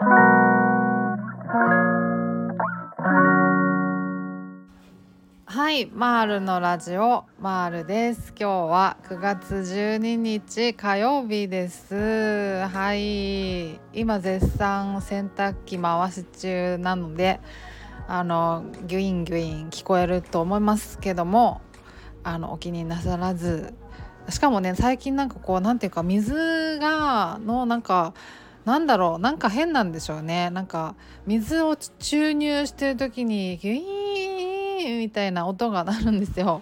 はい、マールのラジオマールです。今日は9月12日火曜日です。はい、今絶賛洗濯機回し中なので、あのギュインギュイン聞こえると思いますけども、あのお気になさらず。しかもね、最近なんかこうなんていうか水がのなんかなんだろうなんか変なんでしょうね。なんか水を注入してる時にギュイーンみたいな音が鳴るんですよ。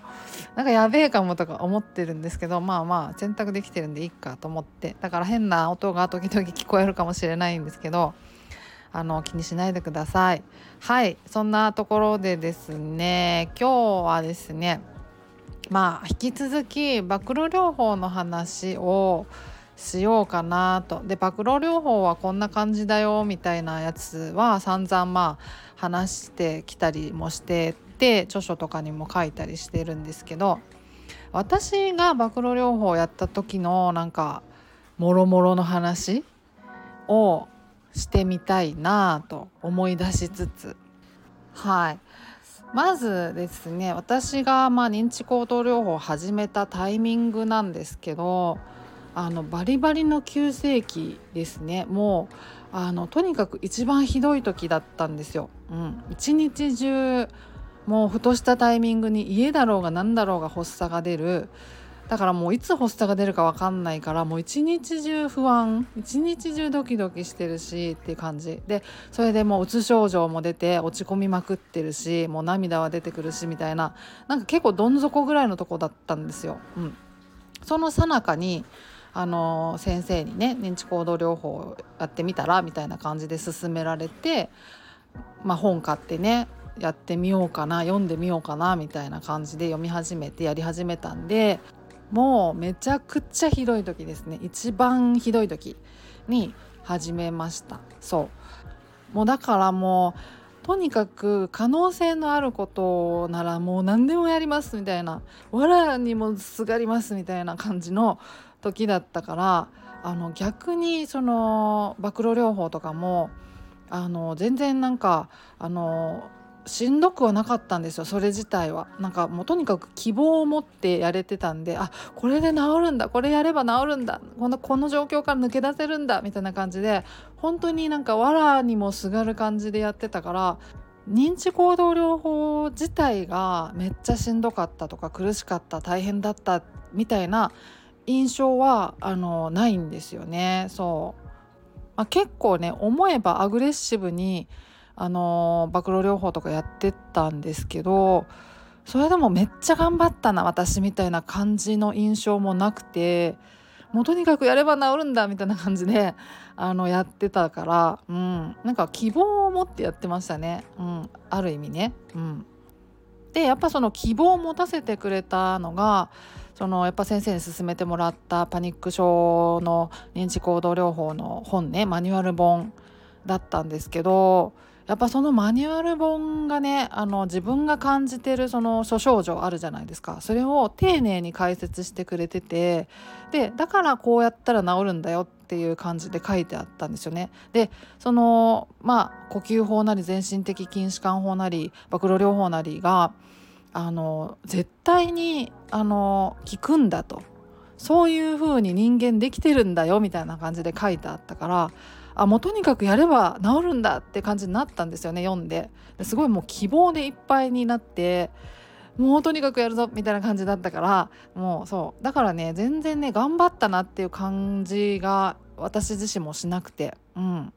なんかやべえかもとか思ってるんですけどまあまあ洗濯できてるんでいいかと思って。だから変な音が時々聞こえるかもしれないんですけどあの気にしないでください。はいそんなところでですね今日はですねまあ引き続き暴露療法の話をしようかなと。で暴露療法はこんな感じだよみたいなやつは散々まあ話してきたりもしてて著書とかにも書いたりしてるんですけど私が暴露療法をやった時のなんかもろもろの話をしてみたいなと思い出しつつ。はい。まずですね私がま認知行動療法を始めたタイミングなんですけどあのバリバリの急性期ですね。もうあのとにかく一番ひどい時だったんですよ。うん、一日中もうふとしたタイミングに家だろうが何だろうが発作が出る。だからもういつ発作が出るか分かんないからもう一日中不安。一日中ドキドキしてるしっていう感じ。でそれでもううつ症状も出て落ち込みまくってるしもう涙は出てくるしみたいな。なんか結構どん底ぐらいのとこだったんですよ。うん、その最中にあの先生にね認知行動療法やってみたらみたいな感じで勧められて、まあ、本買ってねやってみようかな読んでみようかなみたいな感じで読み始めてやり始めたんでもうめちゃくちゃひどい時ですね。一番ひどい時に始めました。そう。もうだからもうとにかく可能性のあることならもう何でもやりますみたいなわらにもすがりますみたいな感じの時だったからあの逆にその暴露療法とかもあの全然なんかあのしんどくはなかったんですよそれ自体は。なんかもうとにかく希望を持ってやれてたんであこれで治るんだこれやれば治るんだこのこの状況から抜け出せるんだみたいな感じで本当になんか藁にもすがる感じでやってたから認知行動療法自体がめっちゃしんどかったとか苦しかった大変だったみたいな印象はあのないんですよね。そう、まあ、結構ね思えばアグレッシブにあの暴露療法とかやってたんですけどそれでもめっちゃ頑張ったな私みたいな感じの印象もなくてもうとにかくやれば治るんだみたいな感じであのやってたから、うん、なんか希望を持ってやってましたね、うん、ある意味ね。うん、でやっぱその希望を持たせてくれたのがそのやっぱ先生に勧めてもらったパニック症の認知行動療法の本ねマニュアル本だったんですけどやっぱそのマニュアル本がねあの自分が感じてるその諸症状あるじゃないですかそれを丁寧に解説してくれててでだからこうやったら治るんだよっていう感じで書いてあったんですよね。でそのまあ呼吸法なり全身的筋弛緩法なり暴露療法なりがあの絶対にあの効くんだと。そういう風に人間できてるんだよみたいな感じで書いてあったからあもうとにかくやれば治るんだって感じになったんですよね読んですごいもう希望でいっぱいになってもうとにかくやるぞみたいな感じだったからもうそう。だからね全然ね頑張ったなっていう感じが私自身もしなくて。うん。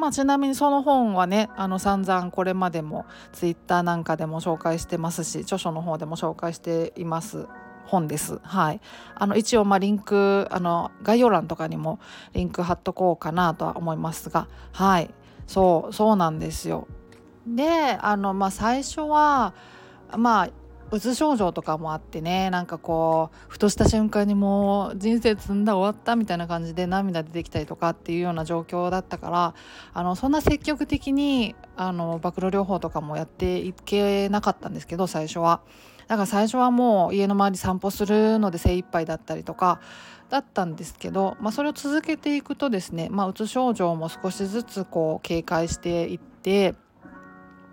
まあ、ちなみにその本はねあの散々これまでもツイッターなんかでも紹介してますし著書の方でも紹介しています本です。はい、あの一応まリンクあの概要欄とかにもリンク貼っとこうかなとは思いますがはいそうそうなんですよ。であのまあ最初はまあうつ症状とかもあってねなんかこうふとした瞬間にもう人生積んだ終わったみたいな感じで涙出てきたりとかっていうような状況だったからあのそんな積極的にあの暴露療法とかもやっていけなかったんですけど最初は。だから最初はもう家の周り散歩するので精一杯だったりとかだったんですけど、まあ、それを続けていくとですね、まあ、うつ症状も少しずつこう警戒していって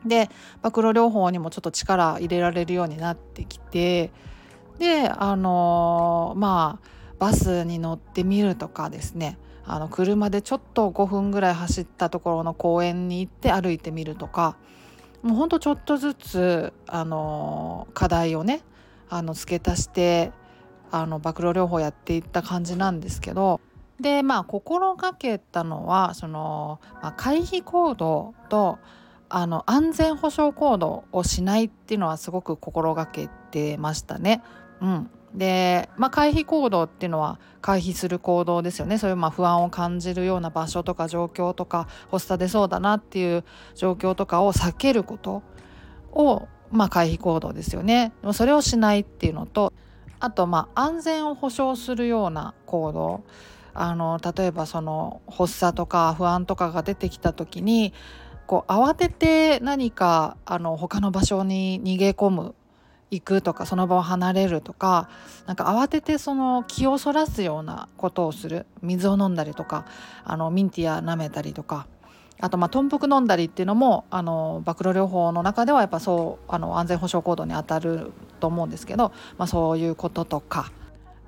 で暴露療法にもちょっと力入れられるようになってきてであのー、まあバスに乗ってみるとかですね。あの車でちょっと5分ぐらい走ったところの公園に行って歩いてみるとか。もうほんとちょっとずつあの課題をねあの付け足してあの暴露療法やっていった感じなんですけど。でまあ心がけたのはその、まあ、回避行動とあの安全保障行動をしないっていうのはすごく心がけてましたね。うん、で、まあ、回避行動っていうのは回避する行動ですよね。そういうまあ不安を感じるような場所とか状況とか発作出そうだなっていう状況とかを避けることを、まあ、回避行動ですよね。それをしないっていうのとあとまあ安全を保障するような行動。あの例えばその発作とか不安とかが出てきた時にこう慌てて何かあの他の場所に逃げ込む行くとかその場を離れるとかなんか慌ててその気をそらすようなことをする。水を飲んだりとかあのミンティア舐めたりとか。あとまあ豚腹飲んだりっていうのもあの暴露療法の中ではやっぱそうあの安全保障行動にあたると思うんですけど、まあ、そういうこととか。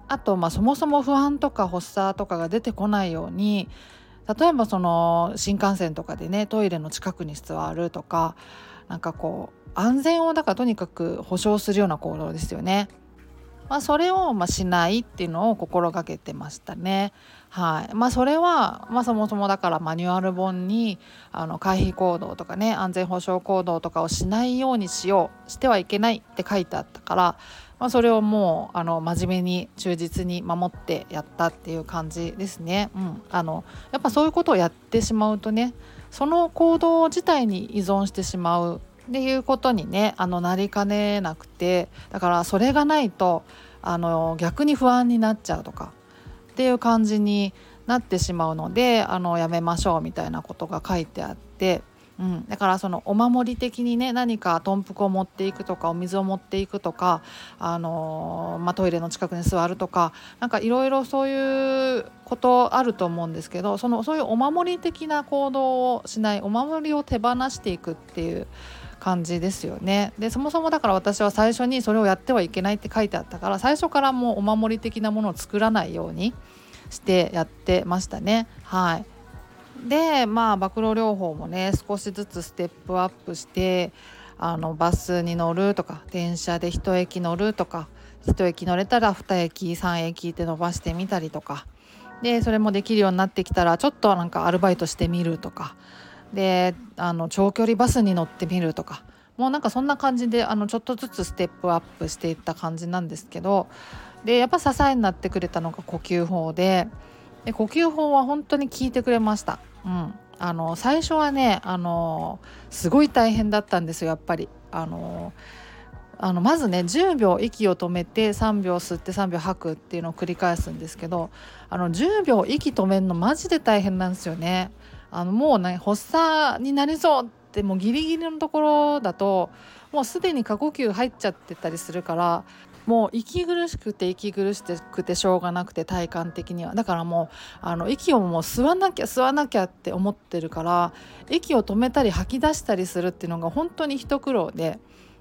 あとまあそもそも不安とか発作とかが出てこないように例えばその新幹線とかでねトイレの近くに座るとかなんかこう安全をだからとにかく保証するような行動ですよね。まあ、それをましないっていうのを心がけてましたね。はいまあ、それは、まあ、そもそもだからマニュアル本にあの回避行動とかね安全保障行動とかをしないようにしようしてはいけないって書いてあったから、まあ、それをもうあの真面目に忠実に守ってやったっていう感じですね。うん、あのやっぱそういうことをやってしまうとねその行動自体に依存してしまうっていうことにねあのなりかねなくてだからそれがないとあの逆に不安になっちゃうとかっていう感じになってしまうのであのやめましょうみたいなことが書いてあって。うん、だからそのお守り的にね何か豚腹を持っていくとかお水を持っていくとか、あのー、まあ、トイレの近くに座るとか何かいろいろそういうことあると思うんですけどそのそういうお守り的な行動をしないお守りを手放していくっていう感じですよね。でそもそもだから私は最初にそれをやってはいけないって書いてあったから最初からもうお守り的なものを作らないようにしてやってましたね。はい。でまあ暴露療法もね少しずつステップアップしてあのバスに乗るとか電車で1駅乗るとか1駅乗れたら2駅3駅って伸ばしてみたりとかでそれもできるようになってきたらちょっとなんかアルバイトしてみるとかであの長距離バスに乗ってみるとかもうなんかそんな感じであのちょっとずつステップアップしていった感じなんですけどでやっぱ支えになってくれたのが呼吸法でで呼吸法は本当に効いてくれました。うん、あの最初はねあのすごい大変だったんですよやっぱり。あのあのまずね10秒息を止めて3秒吸って3秒吐くっていうのを繰り返すんですけどあの10秒息止めるのマジで大変なんですよね。あのもうね発作になりそうってもうギリギリのところだともうすでに過呼吸入っちゃってたりするからもう息苦しくて息苦しくてしょうがなくて体感的には。だからもうあの息をもう吸わなきゃ吸わなきゃって思ってるから息を止めたり吐き出したりするっていうのが本当に一苦労で、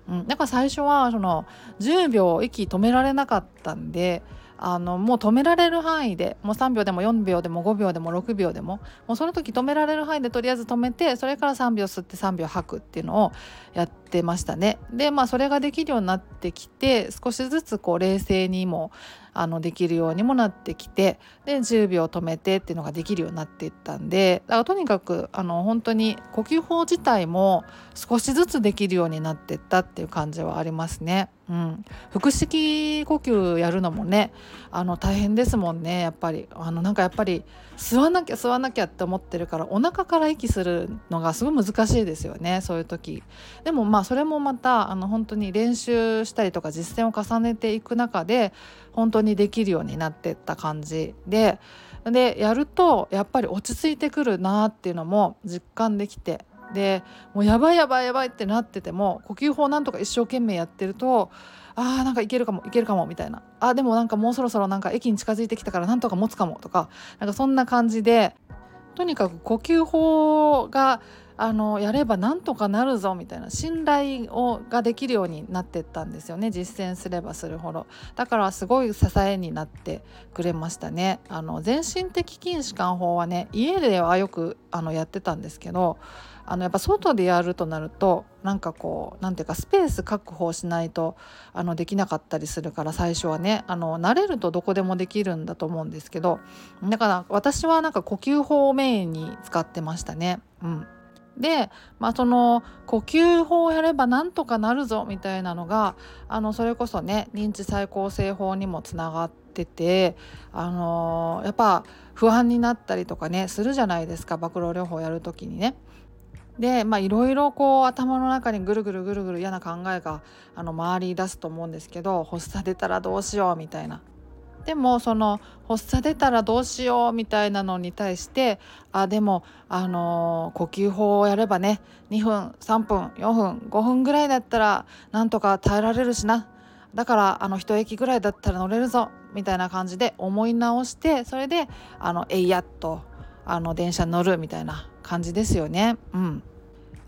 うん、だから最初はその10秒息止められなかったんであのもう止められる範囲でもう3秒でも4秒でも5秒でも6秒でももうその時止められる範囲でとりあえず止めてそれから3秒吸って3秒吐くっていうのをやってましたね。でまあそれができるようになってきて少しずつこう冷静にもあのできるようにもなってきてで10秒止めてっていうのができるようになっていったんでだからとにかくあの本当に呼吸法自体も少しずつできるようになっていったっていう感じはありますね。うん、腹式呼吸やるのもねあの大変ですもんねやっぱり。あのなんかやっぱり吸わなきゃ吸わなきゃって思ってるからお腹から息するのがすごい難しいですよねそういう時。でもまあそれもまたあの本当に練習したりとか実践を重ねていく中で本当にできるようになってった感じ。ででやるとやっぱり落ち着いてくるなっていうのも実感できてでもうやばいやばいやばいってなってても呼吸法なんとか一生懸命やってるとあーなんかいけるかもいけるかもみたいな。あでもなんかもうそろそろなんか駅に近づいてきたからなんとか持つかもとかなんかそんな感じでとにかく呼吸法があのやればなんとかなるぞみたいな信頼をができるようになってったんですよね実践すればするほど。だからすごい支えになってくれましたね。あの全身的筋弛緩法はね家ではよくあのやってたんですけどあのやっぱ外でやるとなるとなんかこうなんていうかスペース確保しないとあのできなかったりするから最初はねあの慣れるとどこでもできるんだと思うんですけどだから私はなんか呼吸法をメインに使ってましたね。うんで、まあ、その呼吸法をやればなんとかなるぞみたいなのがあのそれこそね認知再構成法にもつながってて、あのー、やっぱ不安になったりとかねするじゃないですか暴露療法やる時にね。でまあいろいろこう頭の中にぐるぐるぐるぐる嫌な考えがあの回り出すと思うんですけど発作出たらどうしようみたいな。でもその発作出たらどうしようみたいなのに対してあでもあのー、呼吸法をやればね2分3分4分5分ぐらいだったらなんとか耐えられるしな。だからあの一駅ぐらいだったら乗れるぞみたいな感じで思い直してそれであのえいやっとあの電車に乗るみたいな感じですよね。うん、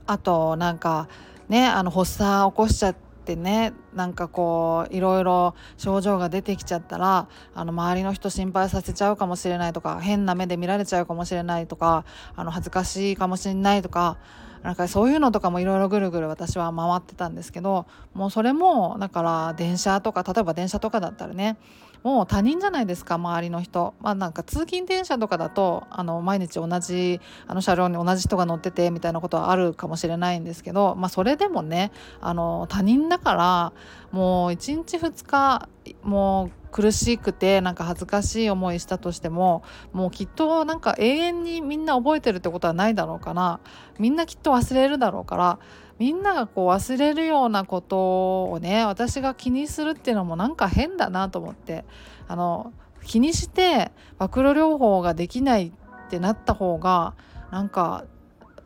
あとなんかねあの発作起こしちゃってねなんかこういろいろ症状が出てきちゃったらあの周りの人心配させちゃうかもしれないとか変な目で見られちゃうかもしれないとかあの恥ずかしいかもしれないとかなんかそういうのとかもいろいろぐるぐる私は回ってたんですけどもうそれもだから電車とか例えば電車とかだったらねもう他人じゃないですか周りの人。まあなんか通勤電車とかだとあの毎日同じあの車両に同じ人が乗っててみたいなことはあるかもしれないんですけどまあそれでもねあの他人だからもう1日2日もう苦しくてなんか恥ずかしい思いしたとしてももうきっとなんか永遠にみんな覚えてるってことはないだろうからみんなきっと忘れるだろうからみんながこう忘れるようなことをね私が気にするっていうのもなんか変だなと思って。あの気にして暴露療法ができないってなった方がなんか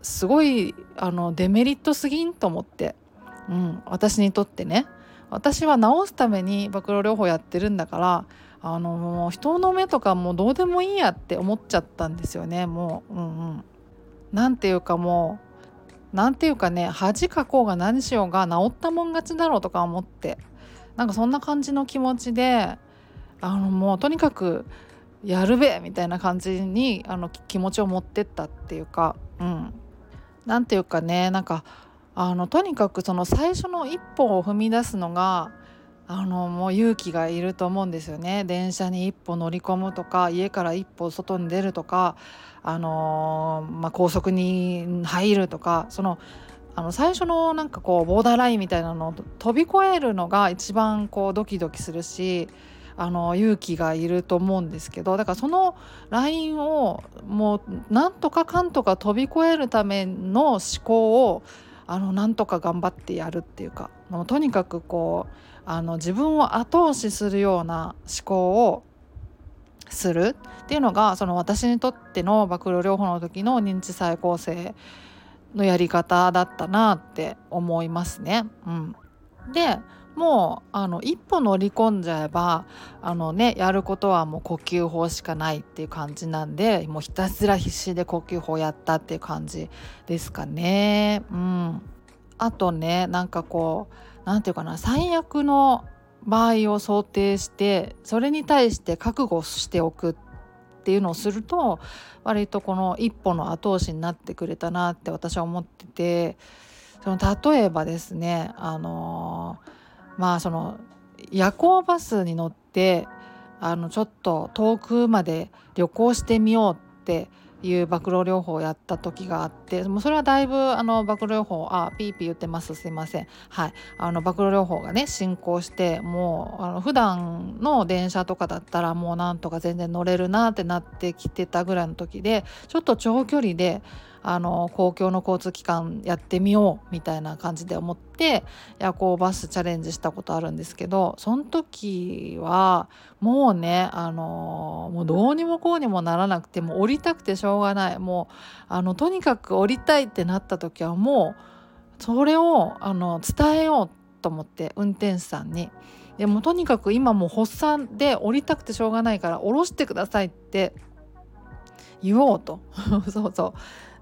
すごいあのデメリットすぎんと思って、うん、私にとってね。私は治すために暴露療法やってるんだからあのもう人の目とかもうどうでもいいやって思っちゃったんですよねもう。うんうん。なんていうかもう何て言うかね恥かこうが何しようが治ったもん勝ちだろうとか思って。なんかそんな感じの気持ちであのもうとにかくやるべみたいな感じにあの気持ちを持ってったっていうか。うん。何て言うかねなんかあのとにかくその最初の一歩を踏み出すのがあのもう勇気がいると思うんですよね。電車に一歩乗り込むとか家から一歩外に出るとか、あのー、まあ、高速に入るとかそのあの最初のなんかこうボーダーラインみたいなのを飛び越えるのが一番こうドキドキするしあの勇気がいると思うんですけどだからそのラインをもうなんとかかんとか飛び越えるための思考をあのなんとか頑張ってやるっていうかもうとにかくこうあの自分を後押しするような思考をするっていうのがその私にとっての暴露療法の時の認知再構成のやり方だったなって思いますね。うん、でもうあの一歩乗り込んじゃえばあのねやることはもう呼吸法しかないっていう感じなんでもうひたすら必死で呼吸法やったっていう感じですかね。うん、あとねなんかこう何て言うかな最悪の場合を想定してそれに対して覚悟しておくっていうのをすると割とこの一歩の後押しになってくれたなって私は思っててその例えばですねあのまあその夜行バスに乗ってあのちょっと遠くまで旅行してみようっていう暴露療法をやった時があってもうそれはだいぶあの暴露療法あピーピー言ってますすいません。はい。あの暴露療法がね進行してもうあの普段の電車とかだったらもうなんとか全然乗れるなってなってきてたぐらいの時でちょっと長距離であの公共の交通機関やってみようみたいな感じで思って夜行バスチャレンジしたことあるんですけどその時はもうねあのもうどうにもこうにもならなくても降りたくてしょうがない。もうあのとにかく降りたいってなった時はもうそれをあの伝えようと思って運転手さんに。でもとにかく今もう発作で降りたくてしょうがないから降ろしてくださいって言おうと。そうそう。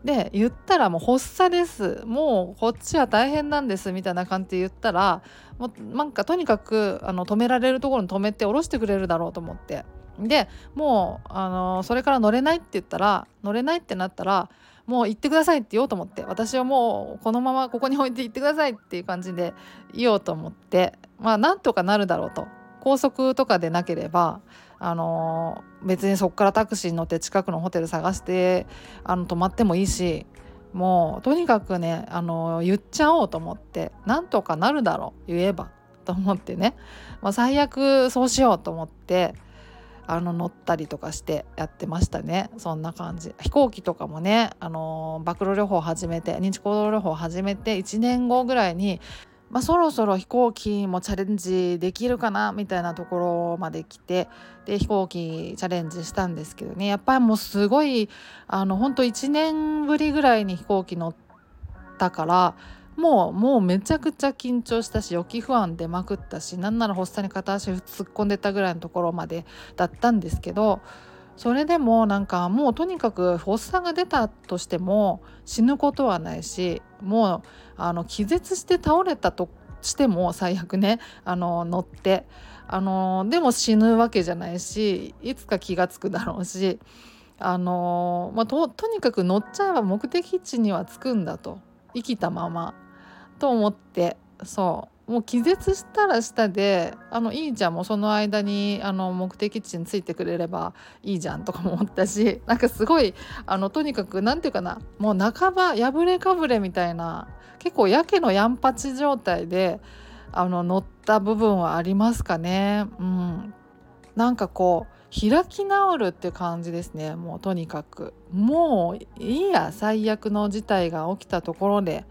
で言ったらもう発作です。もうこっちは大変なんですみたいな感じで言ったらもうなんかとにかくあの止められるところに止めて降ろしてくれるだろうと思って。でもうあのそれから乗れないって言ったら乗れないってなったらもう行ってくださいって言おうと思って。私はもうこのままここに置いて行ってくださいっていう感じで言おうと思って。まあなんとかなるだろうと。高速とかでなければあの別にそこからタクシーに乗って近くのホテル探してあの泊まってもいいしもうとにかくねあの言っちゃおうと思ってなんとかなるだろう言えばと思ってね、まあ、最悪そうしようと思ってあの乗ったりとかしてやってましたね。そんな感じ。飛行機とかもねあの暴露療法始めて認知行動療法始めて1年後ぐらいにまあ、そろそろ飛行機もチャレンジできるかなみたいなところまで来てで飛行機チャレンジしたんですけどね。やっぱりもうすごいあの本当1年ぶりぐらいに飛行機乗ったからもうもうめちゃくちゃ緊張したし予期不安出まくったしなんなら発作に片足突っ込んでたぐらいのところまでだったんですけどそれでもなんかもうとにかく発作が出たとしても死ぬことはないしもうあの気絶して倒れたとしても最悪ねあの乗ってあのでも死ぬわけじゃないしいつか気が付くだろうしあの、まあ、ととにかく乗っちゃえば目的地には着くんだと生きたままと思ってそう。もう気絶したらしたであのいいじゃんもうその間にあの目的地に着いてくれればいいじゃんとかも思ったし なんかすごいあのとにかく何て言うかなもう半ば破れかぶれみたいな結構やけのやんぱち状態であの乗った部分はありますかね。うん、なんかこう開き直るって感じですねもうとにかく。もういいや最悪の事態が起きたところで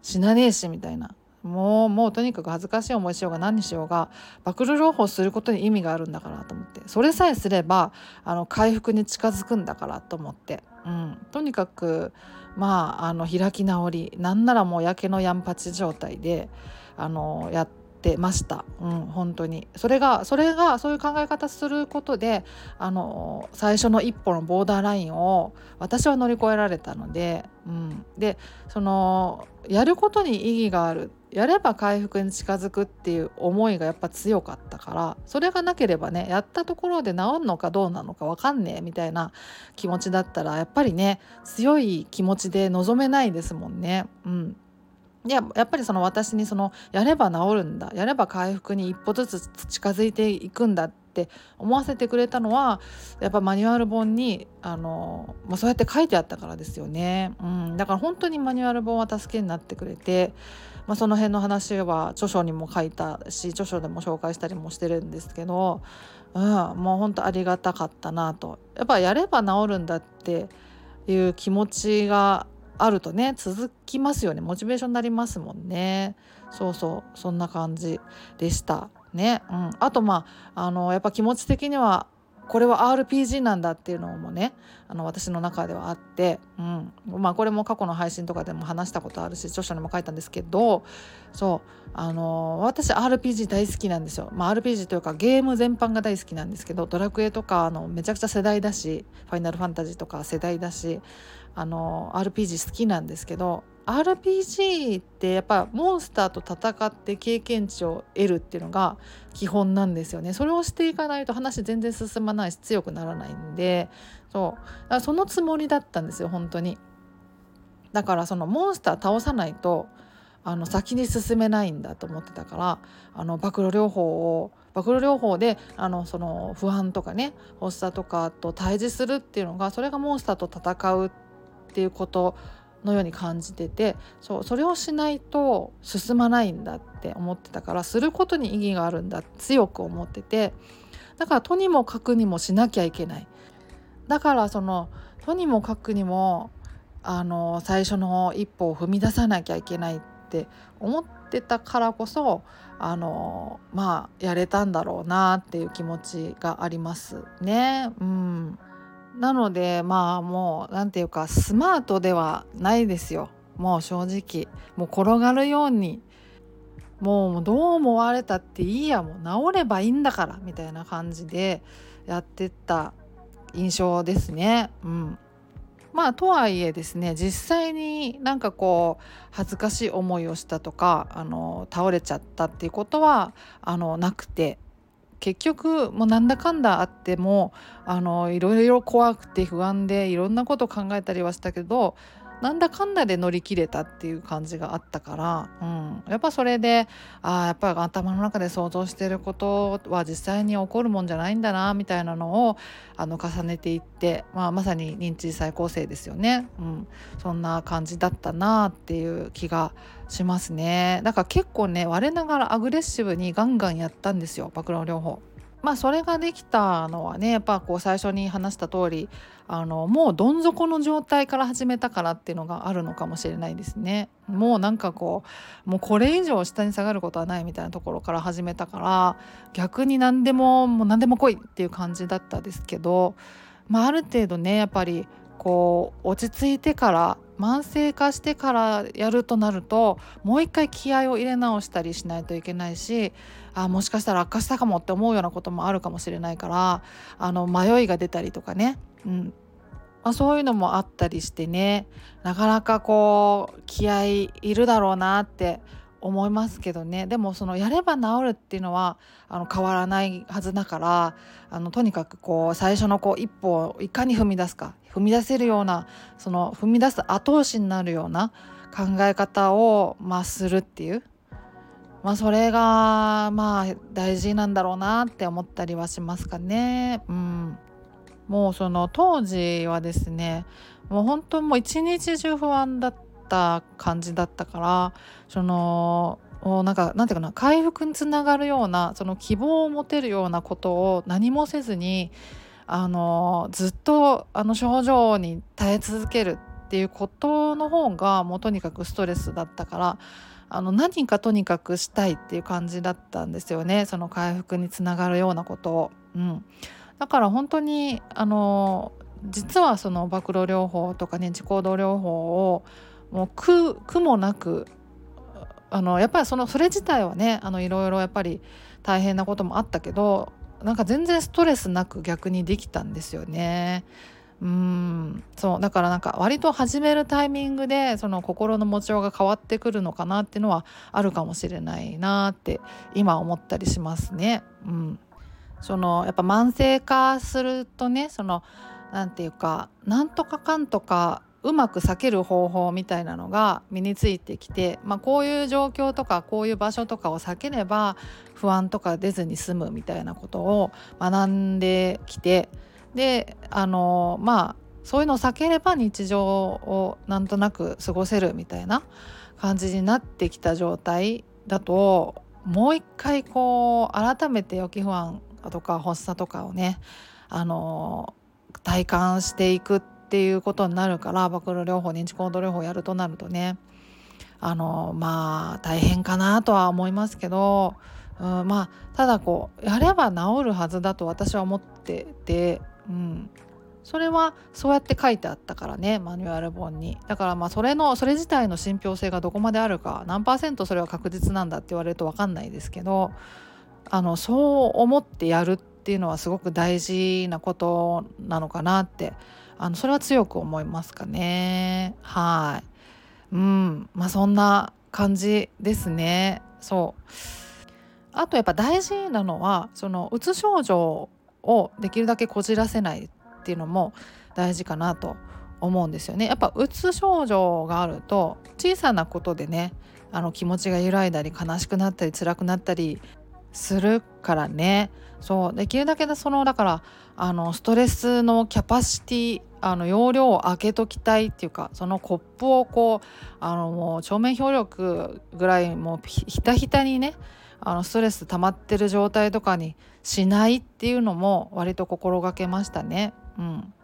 死なねえしみたいな。もうもうとにかく恥ずかしい思いしようが何にしようが暴露療法することに意味があるんだからと思って。それさえすればあの回復に近づくんだからと思って、うん、とにかくまああの開き直りなんならもうやけのやんぱち状態であのやってってました、うん、本当に。それがそれがそういう考え方することであの最初の一歩のボーダーラインを私は乗り越えられたので、うん、でそのやることに意義があるやれば回復に近づくっていう思いがやっぱ強かったからそれがなければねやったところで治るのかどうなのか分かんねえみたいな気持ちだったらやっぱりね強い気持ちで臨めないですもんね。うん。でやっぱりその私にそのやれば治るんだやれば回復に一歩ずつ近づいていくんだって思わせてくれたのはやっぱマニュアル本にあの、まあ、そうやって書いてあったからですよね、うん、だから本当にマニュアル本は助けになってくれて、まあ、その辺の話は著書にも書いたし著書でも紹介したりもしてるんですけど、うん、もう本当ありがたかったなと。やっぱやれば治るんだっていう気持ちがあるとね続きますよね。モチベーションになりますもんね。そうそうそんな感じでしたね、うん、あとまああのやっぱ気持ち的にはこれは RPG なんだっていうのもねあの私の中ではあって、うん。まあ、これも過去の配信とかでも話したことあるし著書にも書いたんですけどそう。あの私 RPG 大好きなんですよ、まあ、RPG というかゲーム全般が大好きなんですけどドラクエとかあのめちゃくちゃ世代だしファイナルファンタジーとか世代だしあの RPG 好きなんですけど RPG ってやっぱモンスターと戦って経験値を得るっていうのが基本なんですよね。それをしていかないと話全然進まないし強くならないんでそう。そのつもりだったんですよ本当に。だからそのモンスター倒さないとあの先に進めないんだと思ってたからあの暴露療法を暴露療法であのその不安とかね発作とかと対峙するっていうのがそれがモンスターと戦うってっていうことのように感じててそうそれをしないと進まないんだって思ってたからすることに意義があるんだ強く思っててだからとにもかくにもしなきゃいけないだからそのとにもかくにもあの最初の一歩を踏み出さなきゃいけないって思ってたからこそあのまあやれたんだろうなっていう気持ちがありますね。うん、なのでまあもう何て言うかスマートではないですよ。もう正直。もう転がるように。もうどう思われたっていいや。もう治ればいいんだから。みたいな感じでやってった印象ですね。うん。まあとはいえですね。実際になんかこう恥ずかしい思いをしたとかあの倒れちゃったっていうことはあのなくて。結局もうなんだかんだあってもあのいろいろ怖くて不安でいろんなこと考えたりはしたけどなんだかんだで乗り切れたっていう感じがあったから、うん、やっぱそれでああやっぱり頭の中で想像してることは実際に起こるもんじゃないんだなみたいなのをあの重ねていって、まあ、まさに認知再構成ですよね、うん、そんな感じだったなっていう気がしますね。だから結構ね我ながらアグレッシブにガンガンやったんですよ暴露療法。まあそれができたのはねやっぱこう最初に話した通りあのもうどん底の状態から始めたからっていうのがあるのかもしれないですね。もうなんかこうもうこれ以上下に下がることはないみたいなところから始めたから逆に何でももう何でも来いっていう感じだったですけど、まあ、ある程度ねやっぱりこう落ち着いてから慢性化してからやるとなるともう一回気合を入れ直したりしないといけないしあもしかしたら悪化したかもって思うようなこともあるかもしれないからあの迷いが出たりとかね、うん。まあ、そういうのもあったりしてね。なかなかこう気合いいるだろうなって思いますけどね。でもそのやれば治るっていうのはあの変わらないはずだからあのとにかくこう最初のこう一歩をいかに踏み出すか踏み出せるようなその踏み出す後押しになるような考え方を、まあ、するっていう、まあ、それがまあ大事なんだろうなって思ったりはしますかね。うん、もうその当時はですねもう本当もう一日中不安だった。た感じだったからそのなんかなんていうかな回復につながるようなその希望を持てるようなことを何もせずにあのずっとあの症状に耐え続けるっていうことの方がもうとにかくストレスだったからあの何かとにかくしたいっていう感じだったんですよねその回復につながるようなことを。うん、だから本当にあの実はその暴露療法とか認知行動療法をもう苦苦もなくあのやっぱりそのそれ自体はねあのいろいろやっぱり大変なこともあったけどなんか全然ストレスなく逆にできたんですよね。うんそうだからなんか割と始めるタイミングでその心の持ちようが変わってくるのかなっていうのはあるかもしれないなって今思ったりしますね。うん、そのやっぱ慢性化するとねその何て言うかなんとかかんとかうまく避ける方法みたいなのが身についてきて、まあ、こういう状況とかこういう場所とかを避ければ不安とか出ずに済むみたいなことを学んできてであのまあそういうのを避ければ日常をなんとなく過ごせるみたいな感じになってきた状態だともう一回こう改めて予期不安とか発作とかをねあの体感していくってっていうことになるから暴露療法認知行動療法やるとなるとね。あのまあ大変かなとは思いますけど、うん、まあただこうやれば治るはずだと私は思ってて、うん、それはそうやって書いてあったからねマニュアル本に。だからまあそれのそれ自体の信憑性がどこまであるか何パーセントそれは確実なんだって言われると分かんないですけどあのそう思ってやるっていうのはすごく大事なことなのかなってあのそれは強く思いますかね。はい。うん。まあそんな感じですね。そう。あとやっぱ大事なのはそのうつ症状をできるだけこじらせないっていうのも大事かなと思うんですよね。やっぱうつ症状があると小さなことでねあの気持ちが揺らいだり悲しくなったり辛くなったりするからね。そう。できるだけでそのだからあのストレスのキャパシティあの容量を空けときたいっていうかそのコップをこうあのもう正面表力ぐらいもうひたひたにねあのストレス溜まってる状態とかにしないっていうのも割と心がけましたね。うん、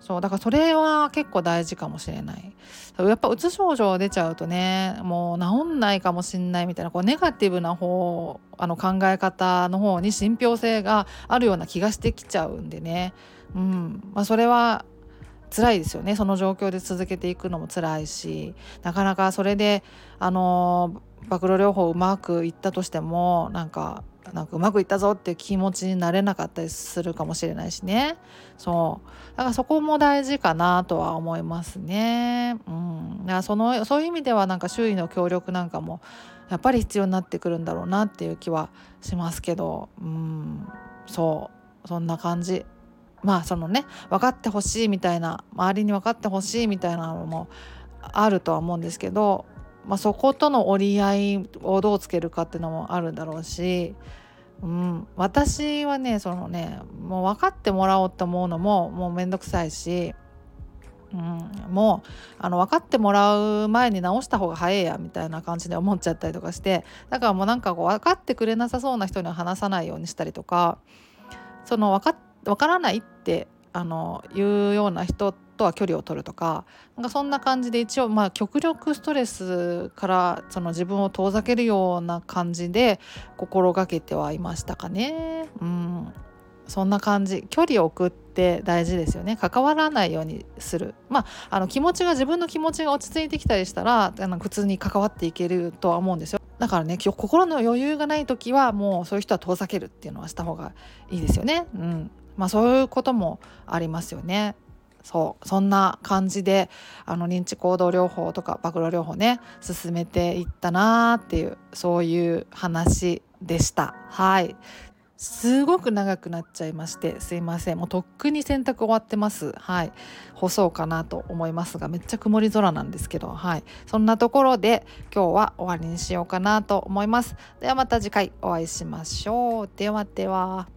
そうだからそれは結構大事かもしれない。やっぱうつ症状出ちゃうとねもう治んないかもしんないみたいなこうネガティブな方あの考え方の方に信憑性があるような気がしてきちゃうんでね。うん。まあそれは辛いですよね。その状況で続けていくのも辛いし。なかなかそれであの暴露療法うまくいったとしてもなんかなんかうまくいったぞっていう気持ちになれなかったりするかもしれないしね。そう。だからそこも大事かなとは思いますね。うん、だからそのそういう意味ではなんか周囲の協力なんかもやっぱり必要になってくるんだろうなっていう気はしますけど、うん、そう。そんな感じ。まあそのね分かってほしいみたいな周りに分かってほしいみたいなのもあるとは思うんですけどまあ、そことの折り合いをどうつけるかっていうのもあるんだろうし、うん、私はねそのねもう分かってもらおうと思うのももうめんどくさいし、うん、もうあの分かってもらう前に直した方が早いやみたいな感じで思っちゃったりとかしてだからもうなんかこう分かってくれなさそうな人には話さないようにしたりとかその分か分からないってあのいうような人ってとは距離を取るとかなんかそんな感じで一応まあ極力ストレスからその自分を遠ざけるような感じで心がけてはいましたかね。うん。そんな感じ。距離を置くって大事ですよね。関わらないようにする。まああの気持ちが自分の気持ちが落ち着いてきたりしたらあの普通に関わっていけるとは思うんですよ。だからね心の余裕がない時はもうそういう人は遠ざけるっていうのはした方がいいですよね。うん。まあそういうこともありますよね。そうそんな感じであの認知行動療法とか暴露療法ね進めていったなーっていうそういう話でした。はい。すごく長くなっちゃいましてすいません。もうとっくに洗濯終わってます。はい。干そうかなと思いますがめっちゃ曇り空なんですけどはい。そんなところで今日は終わりにしようかなと思います。ではまた次回お会いしましょう。ではでは。